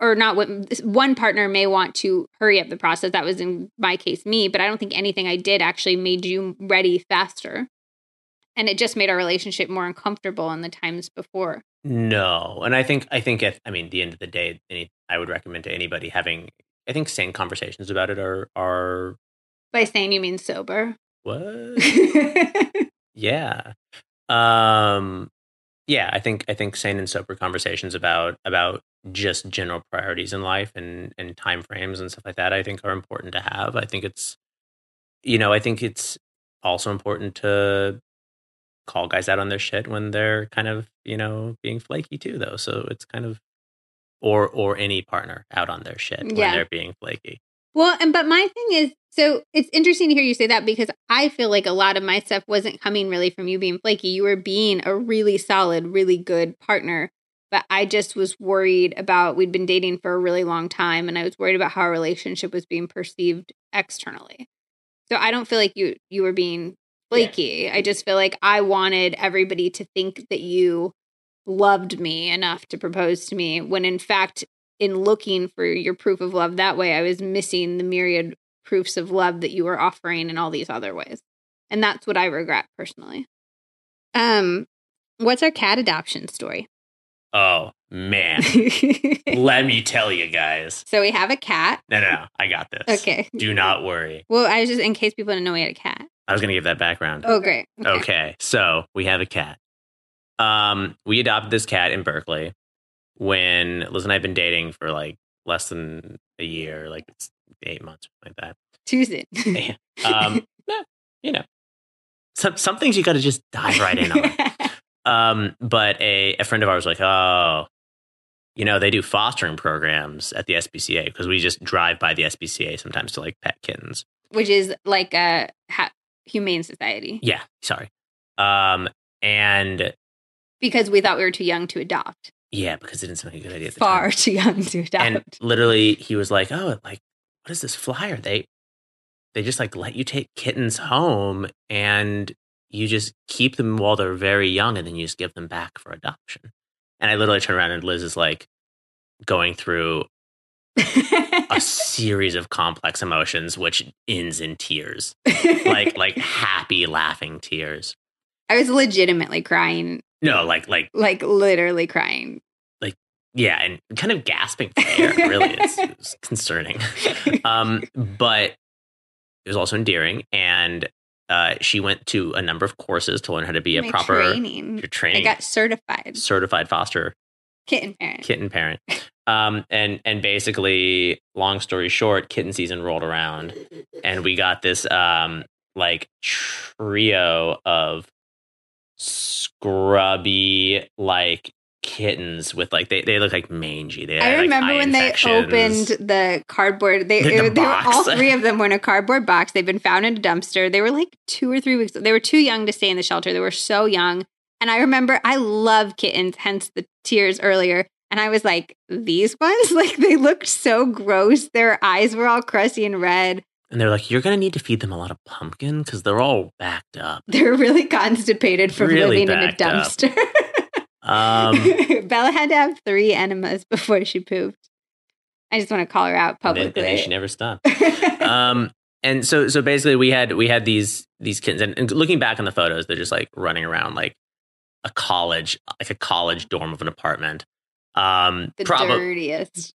or not women, one partner may want to hurry up the process that was in my case me but I don't think anything I did actually made you ready faster and it just made our relationship more uncomfortable in the times before No, and I think I think at I mean the end of the day, any, I would recommend to anybody having I think sane conversations about it are are by sane, you mean sober what? yeah, Um, yeah, I think I think sane and sober conversations about about just general priorities in life and and time frames and stuff like that. I think are important to have. I think it's, you know, I think it's also important to call guys out on their shit when they're kind of you know being flaky too, though. So it's kind of or or any partner out on their shit when they're being flaky. Well, and but my thing is, so it's interesting to hear you say that because I feel like a lot of my stuff wasn't coming really from you being flaky. You were being a really solid, really good partner. But I just was worried about we'd been dating for a really long time and I was worried about how our relationship was being perceived externally. So I don't feel like you you were being flaky. I just feel like I wanted everybody to think that you loved me enough to propose to me when in fact in looking for your proof of love that way, I was missing the myriad proofs of love that you were offering in all these other ways. And that's what I regret personally. Um, what's our cat adoption story? Oh man, let me tell you guys. so we have a cat. No, no, no, I got this. Okay. Do not worry. Well, I was just in case people didn't know we had a cat. I was going to give that background. Oh, great. Okay. So we have a cat. Um, we adopted this cat in Berkeley when Liz and I have been dating for like less than a year, like it's eight months, something like Too soon. that. Um, you know, some some things you got to just dive right in on. Um, but a, a friend of ours was like, oh, you know, they do fostering programs at the SPCA because we just drive by the SPCA sometimes to like pet kittens. Which is like a humane society Yeah, sorry. Um, and because we thought we were too young to adopt. yeah, because it didn't seem like a good idea. At the Far time. too young to adopt. And literally, he was like, "Oh, like, what is this flyer? They, they just like let you take kittens home, and you just keep them while they're very young, and then you just give them back for adoption." And I literally turn around, and Liz is like going through a series of complex emotions, which ends in tears, like like happy laughing tears. I was legitimately crying, No, like like like literally crying. Like yeah, and kind of gasping for air. Really, it's, it's concerning. Um, but it was also endearing, and uh, she went to a number of courses to learn how to be a My proper training. your I training got certified certified foster kitten parent. kitten parent. Um, and and basically, long story short, kitten season rolled around, and we got this um like trio of scrubby like kittens with like they, they look like mangy. They I like, remember eye when they opened the cardboard. They, The- the they, they were all three of them were in a cardboard box. They've been found in a dumpster. They were like two or three weeks. They were too young to stay in the shelter. They were so young. And I remember I love kittens, hence the tears earlier. And I was like, these ones, like they looked so gross. Their eyes were all crusty and red. And they're like, you're going to need to feed them a lot of pumpkin because they're all backed up. They're really constipated from Really living in a dumpster. Um, Bella had to have three enemas before she pooped. I just want to call her out and then, publicly. and then she never stopped. Um, and so, so basically, we had we had these these kittens, and, and looking back on the photos, they're just like running around like a college, like a college dorm of an apartment. Um, the probably dirtiest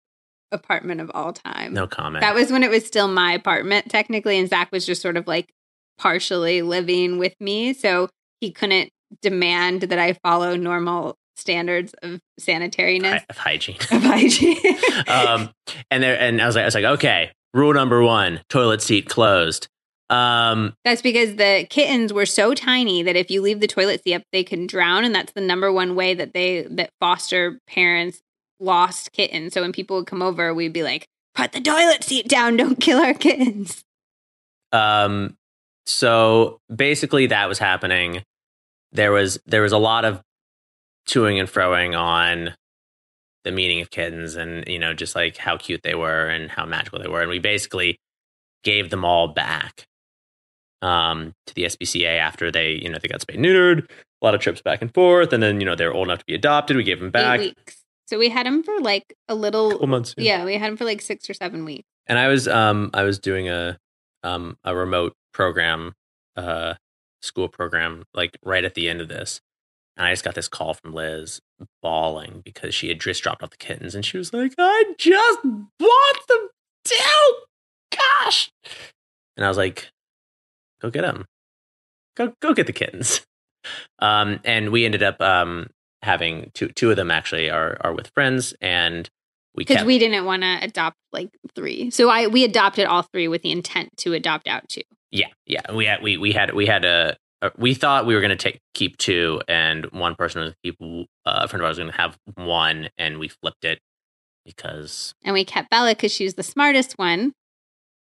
apartment of all time. no comment. That was when it was still my apartment, technically, and Zack was just sort of like partially living with me. So he couldn't demand that I follow normal standards of sanitariness, Hy- of hygiene. of hygiene. um, and there, and I was like, I was like, okay, rule number one: toilet seat closed. Um, That's because the kittens were so tiny that if you leave the toilet seat up, they can drown, and that's the number one way that they that foster parents lost kittens. So when people would come over, we'd be like, "Put the toilet seat down! Don't kill our kittens." Um, so basically, that was happening. There was there was a lot of toing and froing on the meaning of kittens, and you know, just like how cute they were and how magical they were, and we basically gave them all back um, to the SPCA after they you know they got spayed neutered. A lot of trips back and forth, and then you know they were old enough to be adopted. We gave them back. So we had him for like a little. Couple months. Yeah, we had him for like six or seven weeks. and I was um I was doing a um a remote program uh school program like right at the end of this and I just got this call from Liz bawling because she had just dropped off the kittens and she was like I just bought them down gosh and I was like go get them go go get the kittens Um, and we ended up um, having two two of them actually are are with friends, and we because kept we didn't want to adopt like three. So I we adopted all three with the intent to adopt out two. yeah yeah we had we we had we had a. a we thought we were going to take keep two, and one person was keep uh, a friend of ours was going to have one, and we flipped it because And we kept Bella because she was the smartest one.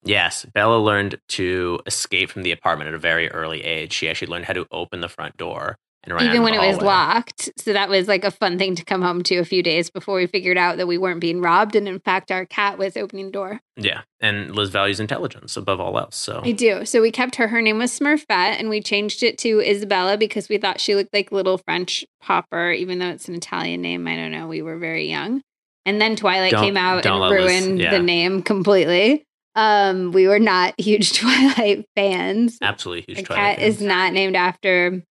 Yes, Bella learned to escape from the apartment at a very early age. She actually learned how to open the front door and run even when it was locked. So that was like a fun thing to come home to a few days before we figured out that we weren't being robbed. And in fact, our cat was opening the door. Yeah, and Liz values intelligence above all else. So I do. So we kept her. Her name was Smurfette, and we changed it to Isabella because we thought she looked like little French Popper, even though it's an Italian name. I don't know. We were very young. And then Twilight Don't- came out and ruined yeah. the name completely. Um, we were not huge Twilight fans. absolutely huge. The Twilight cat is not named after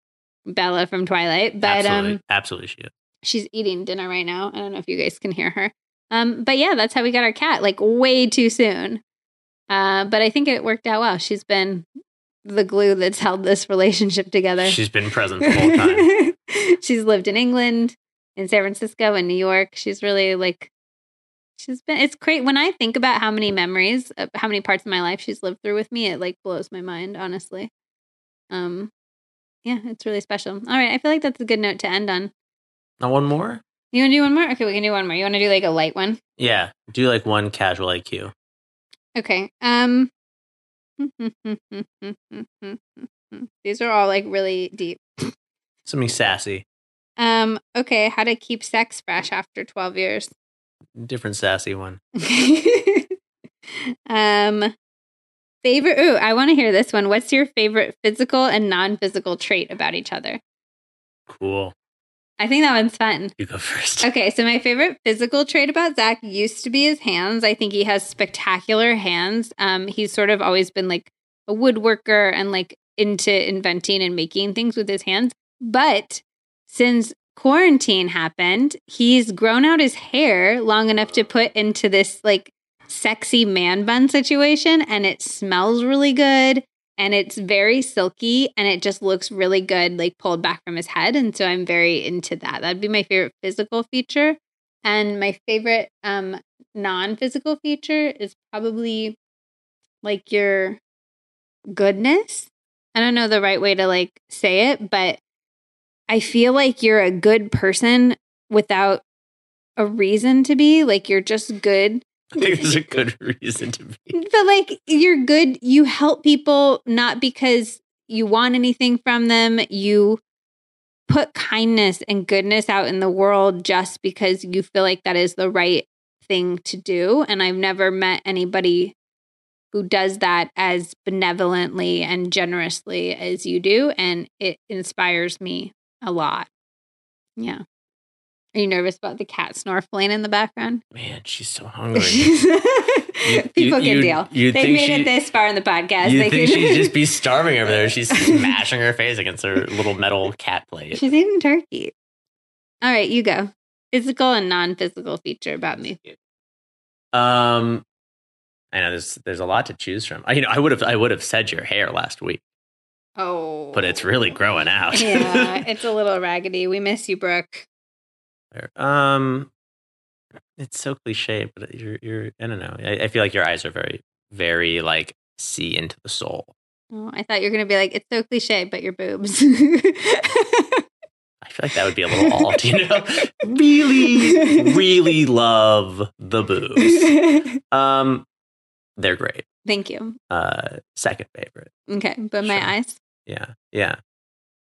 Bella from Twilight, but absolutely, um, absolutely she is. she's eating dinner right now. I don't know if you guys can hear her. Um, but yeah, that's how we got our cat, like way too soon. Uh, but I think it worked out well. She's been the glue that's held this relationship together. She's been present the whole time. she's lived in England, in San Francisco, in New York. She's really like, she's been, it's great. When I think about how many memories, uh, how many parts of my life she's lived through with me, it like blows my mind, honestly. Um, yeah, it's really special. All right. I feel like that's a good note to end on. Now one more. You want to do one more? Okay, we can do one more. You want to do like a light one? Yeah, do like one casual IQ. Okay. Um These are all like really deep. Something sassy, Um okay, how to keep sex fresh after 12 years. Different sassy one. um favorite Ooh, I want to hear this one. What's your favorite physical and non-physical trait about each other? Cool. I think that one's fun. You go first. Okay, so my favorite physical trait about Zach used to be his hands. I think he has spectacular hands. Um, he's sort of always been like a woodworker and like into inventing and making things with his hands. But since quarantine happened, he's grown out his hair long enough to put into this like sexy man bun situation, and it smells really good and it's very silky and it just looks really good like pulled back from his head and so i'm very into that. That'd be my favorite physical feature. And my favorite um non-physical feature is probably like your goodness. I don't know the right way to like say it but i feel like you're a good person without a reason to be like you're just good I think there's a good reason to be. but like you're good you help people not because you want anything from them you put kindness and goodness out in the world just because you feel like that is the right thing to do and i've never met anybody who does that as benevolently and generously as you do and it inspires me a lot yeah are you nervous about the cat snorkeling in the background Man, she's so hungry. People can you- deal. you'd They've made she- it this far in the podcast. You They think can- she'd just be starving over there? She's smashing her face against her little metal cat plate. She's eating turkey. All right, you go. Physical and non-physical feature about me. Um, I know there's there's a lot to choose from. I, you know, I would have I would have said your hair last week, Oh, but it's really growing out. yeah, it's a little raggedy. We miss you, Brooke. um, it's so cliche, but you're you're I don't know. I, I feel like your eyes are very very like see into the soul. Oh, I thought you were gonna be like, it's so cliche, but your boobs. I feel like that would be a little alt, you know. really, really love the boobs. Um, they're great. Thank you. Uh, second favorite. Okay, but my Sure. eyes. Yeah, yeah.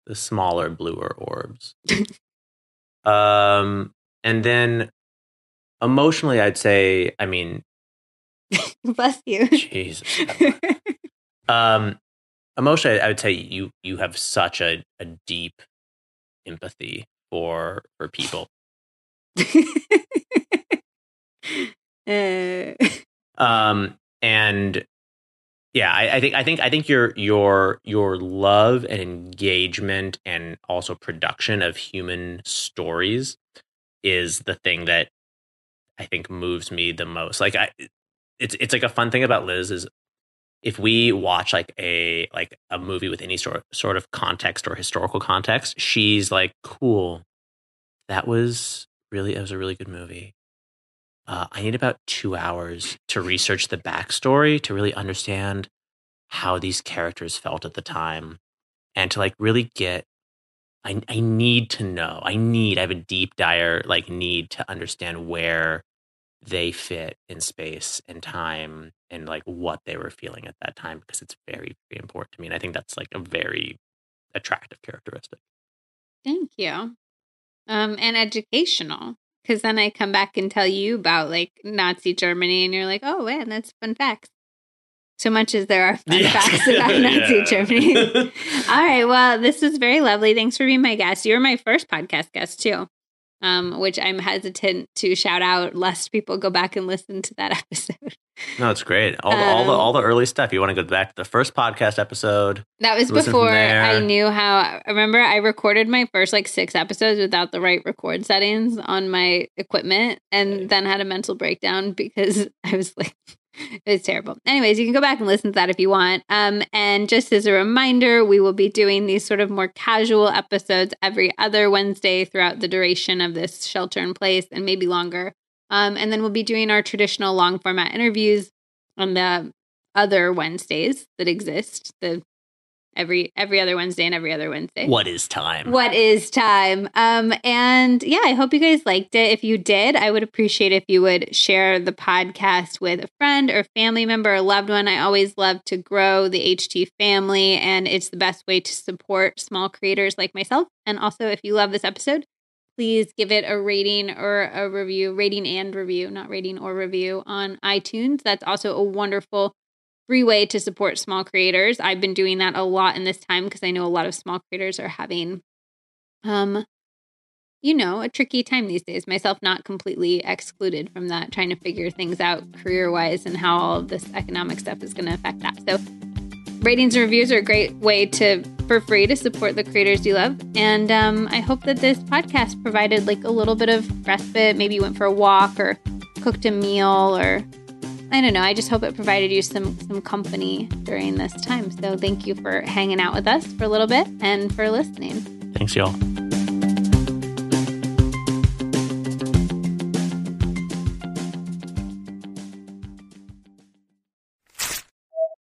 The smaller, bluer orbs. um, and then emotionally, I'd say, I mean, Bless you. Jesus. um, emotionally, I would say you you have such a, a deep empathy for for people. Uh, um and yeah I, I think i think i think your your your love and engagement and also production of human stories is the thing that i think moves me the most like i it's it's like a fun thing about liz is if we watch like a like a movie with any sort sort of context or historical context, she's like, "Cool, that was really it was a really good movie." Uh, I need about two hours to research the backstory to really understand how these characters felt at the time, and to like really get. I I need to know. I need. I have a deep, dire like need to understand where they fit in space and time and like what they were feeling at that time because it's very very important to me and i think that's like a very attractive characteristic thank you um and educational because then i come back and tell you about like nazi germany and you're like oh man that's fun facts so much as there are fun yeah. facts about Nazi yeah. Germany. All right. Well, this was very lovely. Thanks for being my guest. You were my first podcast guest, too um, which I'm hesitant to shout out lest people go back and listen to that episode. No, it's great. All the, um, all the all the early stuff. You want to go back to the first podcast episode. That was before I knew how. Remember, I recorded my first like six episodes without the right record settings on my equipment, and then had a mental breakdown because I was like, it was terrible. Anyways, you can go back and listen to that if you want. Um, and just as a reminder, we will be doing these sort of more casual episodes every other Wednesday throughout the duration of this shelter in place and maybe longer. Um, and then we'll be doing our traditional long format interviews on the other Wednesdays that exist, the every every other Wednesday and every other Wednesday. What is time? What is time? Um and yeah, I hope you guys liked it. If you did, I would appreciate if you would share the podcast with a friend or family member or loved one. I always love to grow the HT family and it's the best way to support small creators like myself. And also if you love this episode, please give it a rating or a review, rating and review, not rating or review on iTunes. That's also a wonderful free way to support small creators. I've been doing that a lot in this time because I know a lot of small creators are having um you know, a tricky time these days. Myself not completely excluded from that, trying to figure things out career wise and how all of this economic stuff is going to affect that. So, ratings and reviews are a great way to, for free, to support the creators you love. And um, I hope that this podcast provided like a little bit of respite. Maybe you went for a walk or cooked a meal or I don't know. I just hope it provided you some some company during this time. So thank you for hanging out with us for a little bit and for listening. Thanks, y'all.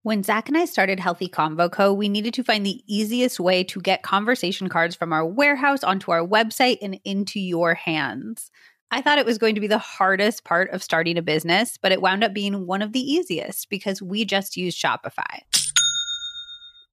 When Zack and I started Healthy Convo Co., we needed to find the easiest way to get conversation cards from our warehouse onto our website and into your hands. I thought it was going to be the hardest part of starting a business, but it wound up being one of the easiest because we just use Shopify.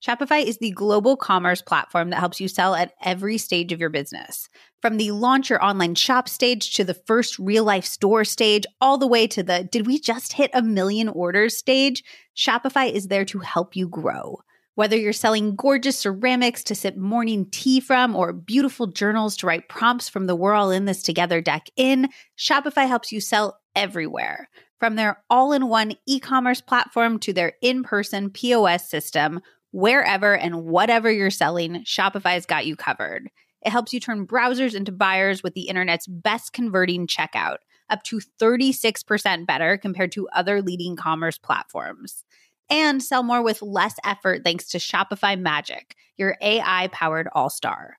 Shopify is the global commerce platform that helps you sell at every stage of your business. From the launch your online shop stage to the first real life store stage, all the way to the did we just hit a million orders stage, Shopify is there to help you grow. Whether you're selling gorgeous ceramics to sip morning tea from or beautiful journals to write prompts from the We're All in This Together deck in, Shopify helps you sell everywhere. From their all in one e commerce platform to their in person POS system, wherever and whatever you're selling, Shopify's got you covered. It helps you turn browsers into buyers with the internet's best converting checkout, up to 36% better compared to other leading commerce platforms and sell more with less effort thanks to Shopify Magic, your AI powered all star.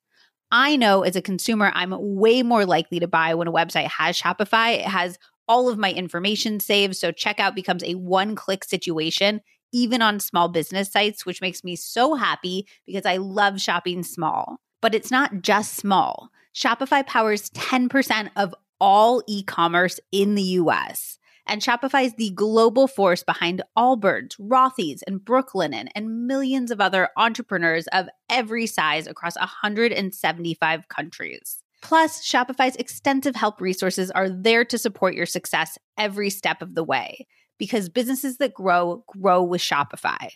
I know as a consumer, I'm way more likely to buy when a website has Shopify. It has all of my information saved, so checkout becomes a one click situation, even on small business sites, which makes me so happy because I love shopping small. But it's not just small. Shopify powers 10% of all e commerce in the US. And Shopify is the global force behind Allbirds, Rothy's, and Brooklinen, and millions of other entrepreneurs of every size across 175 countries. Plus, Shopify's extensive help resources are there to support your success every step of the way because businesses that grow, grow with Shopify.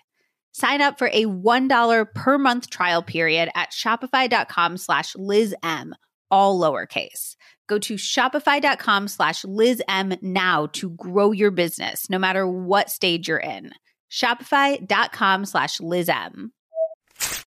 Sign up for a $1 per month trial period at shopify.com slash LizM, all lowercase. Go to shopify.com slash LizM now to grow your business, no matter what stage you're in. Shopify.com slash LizM.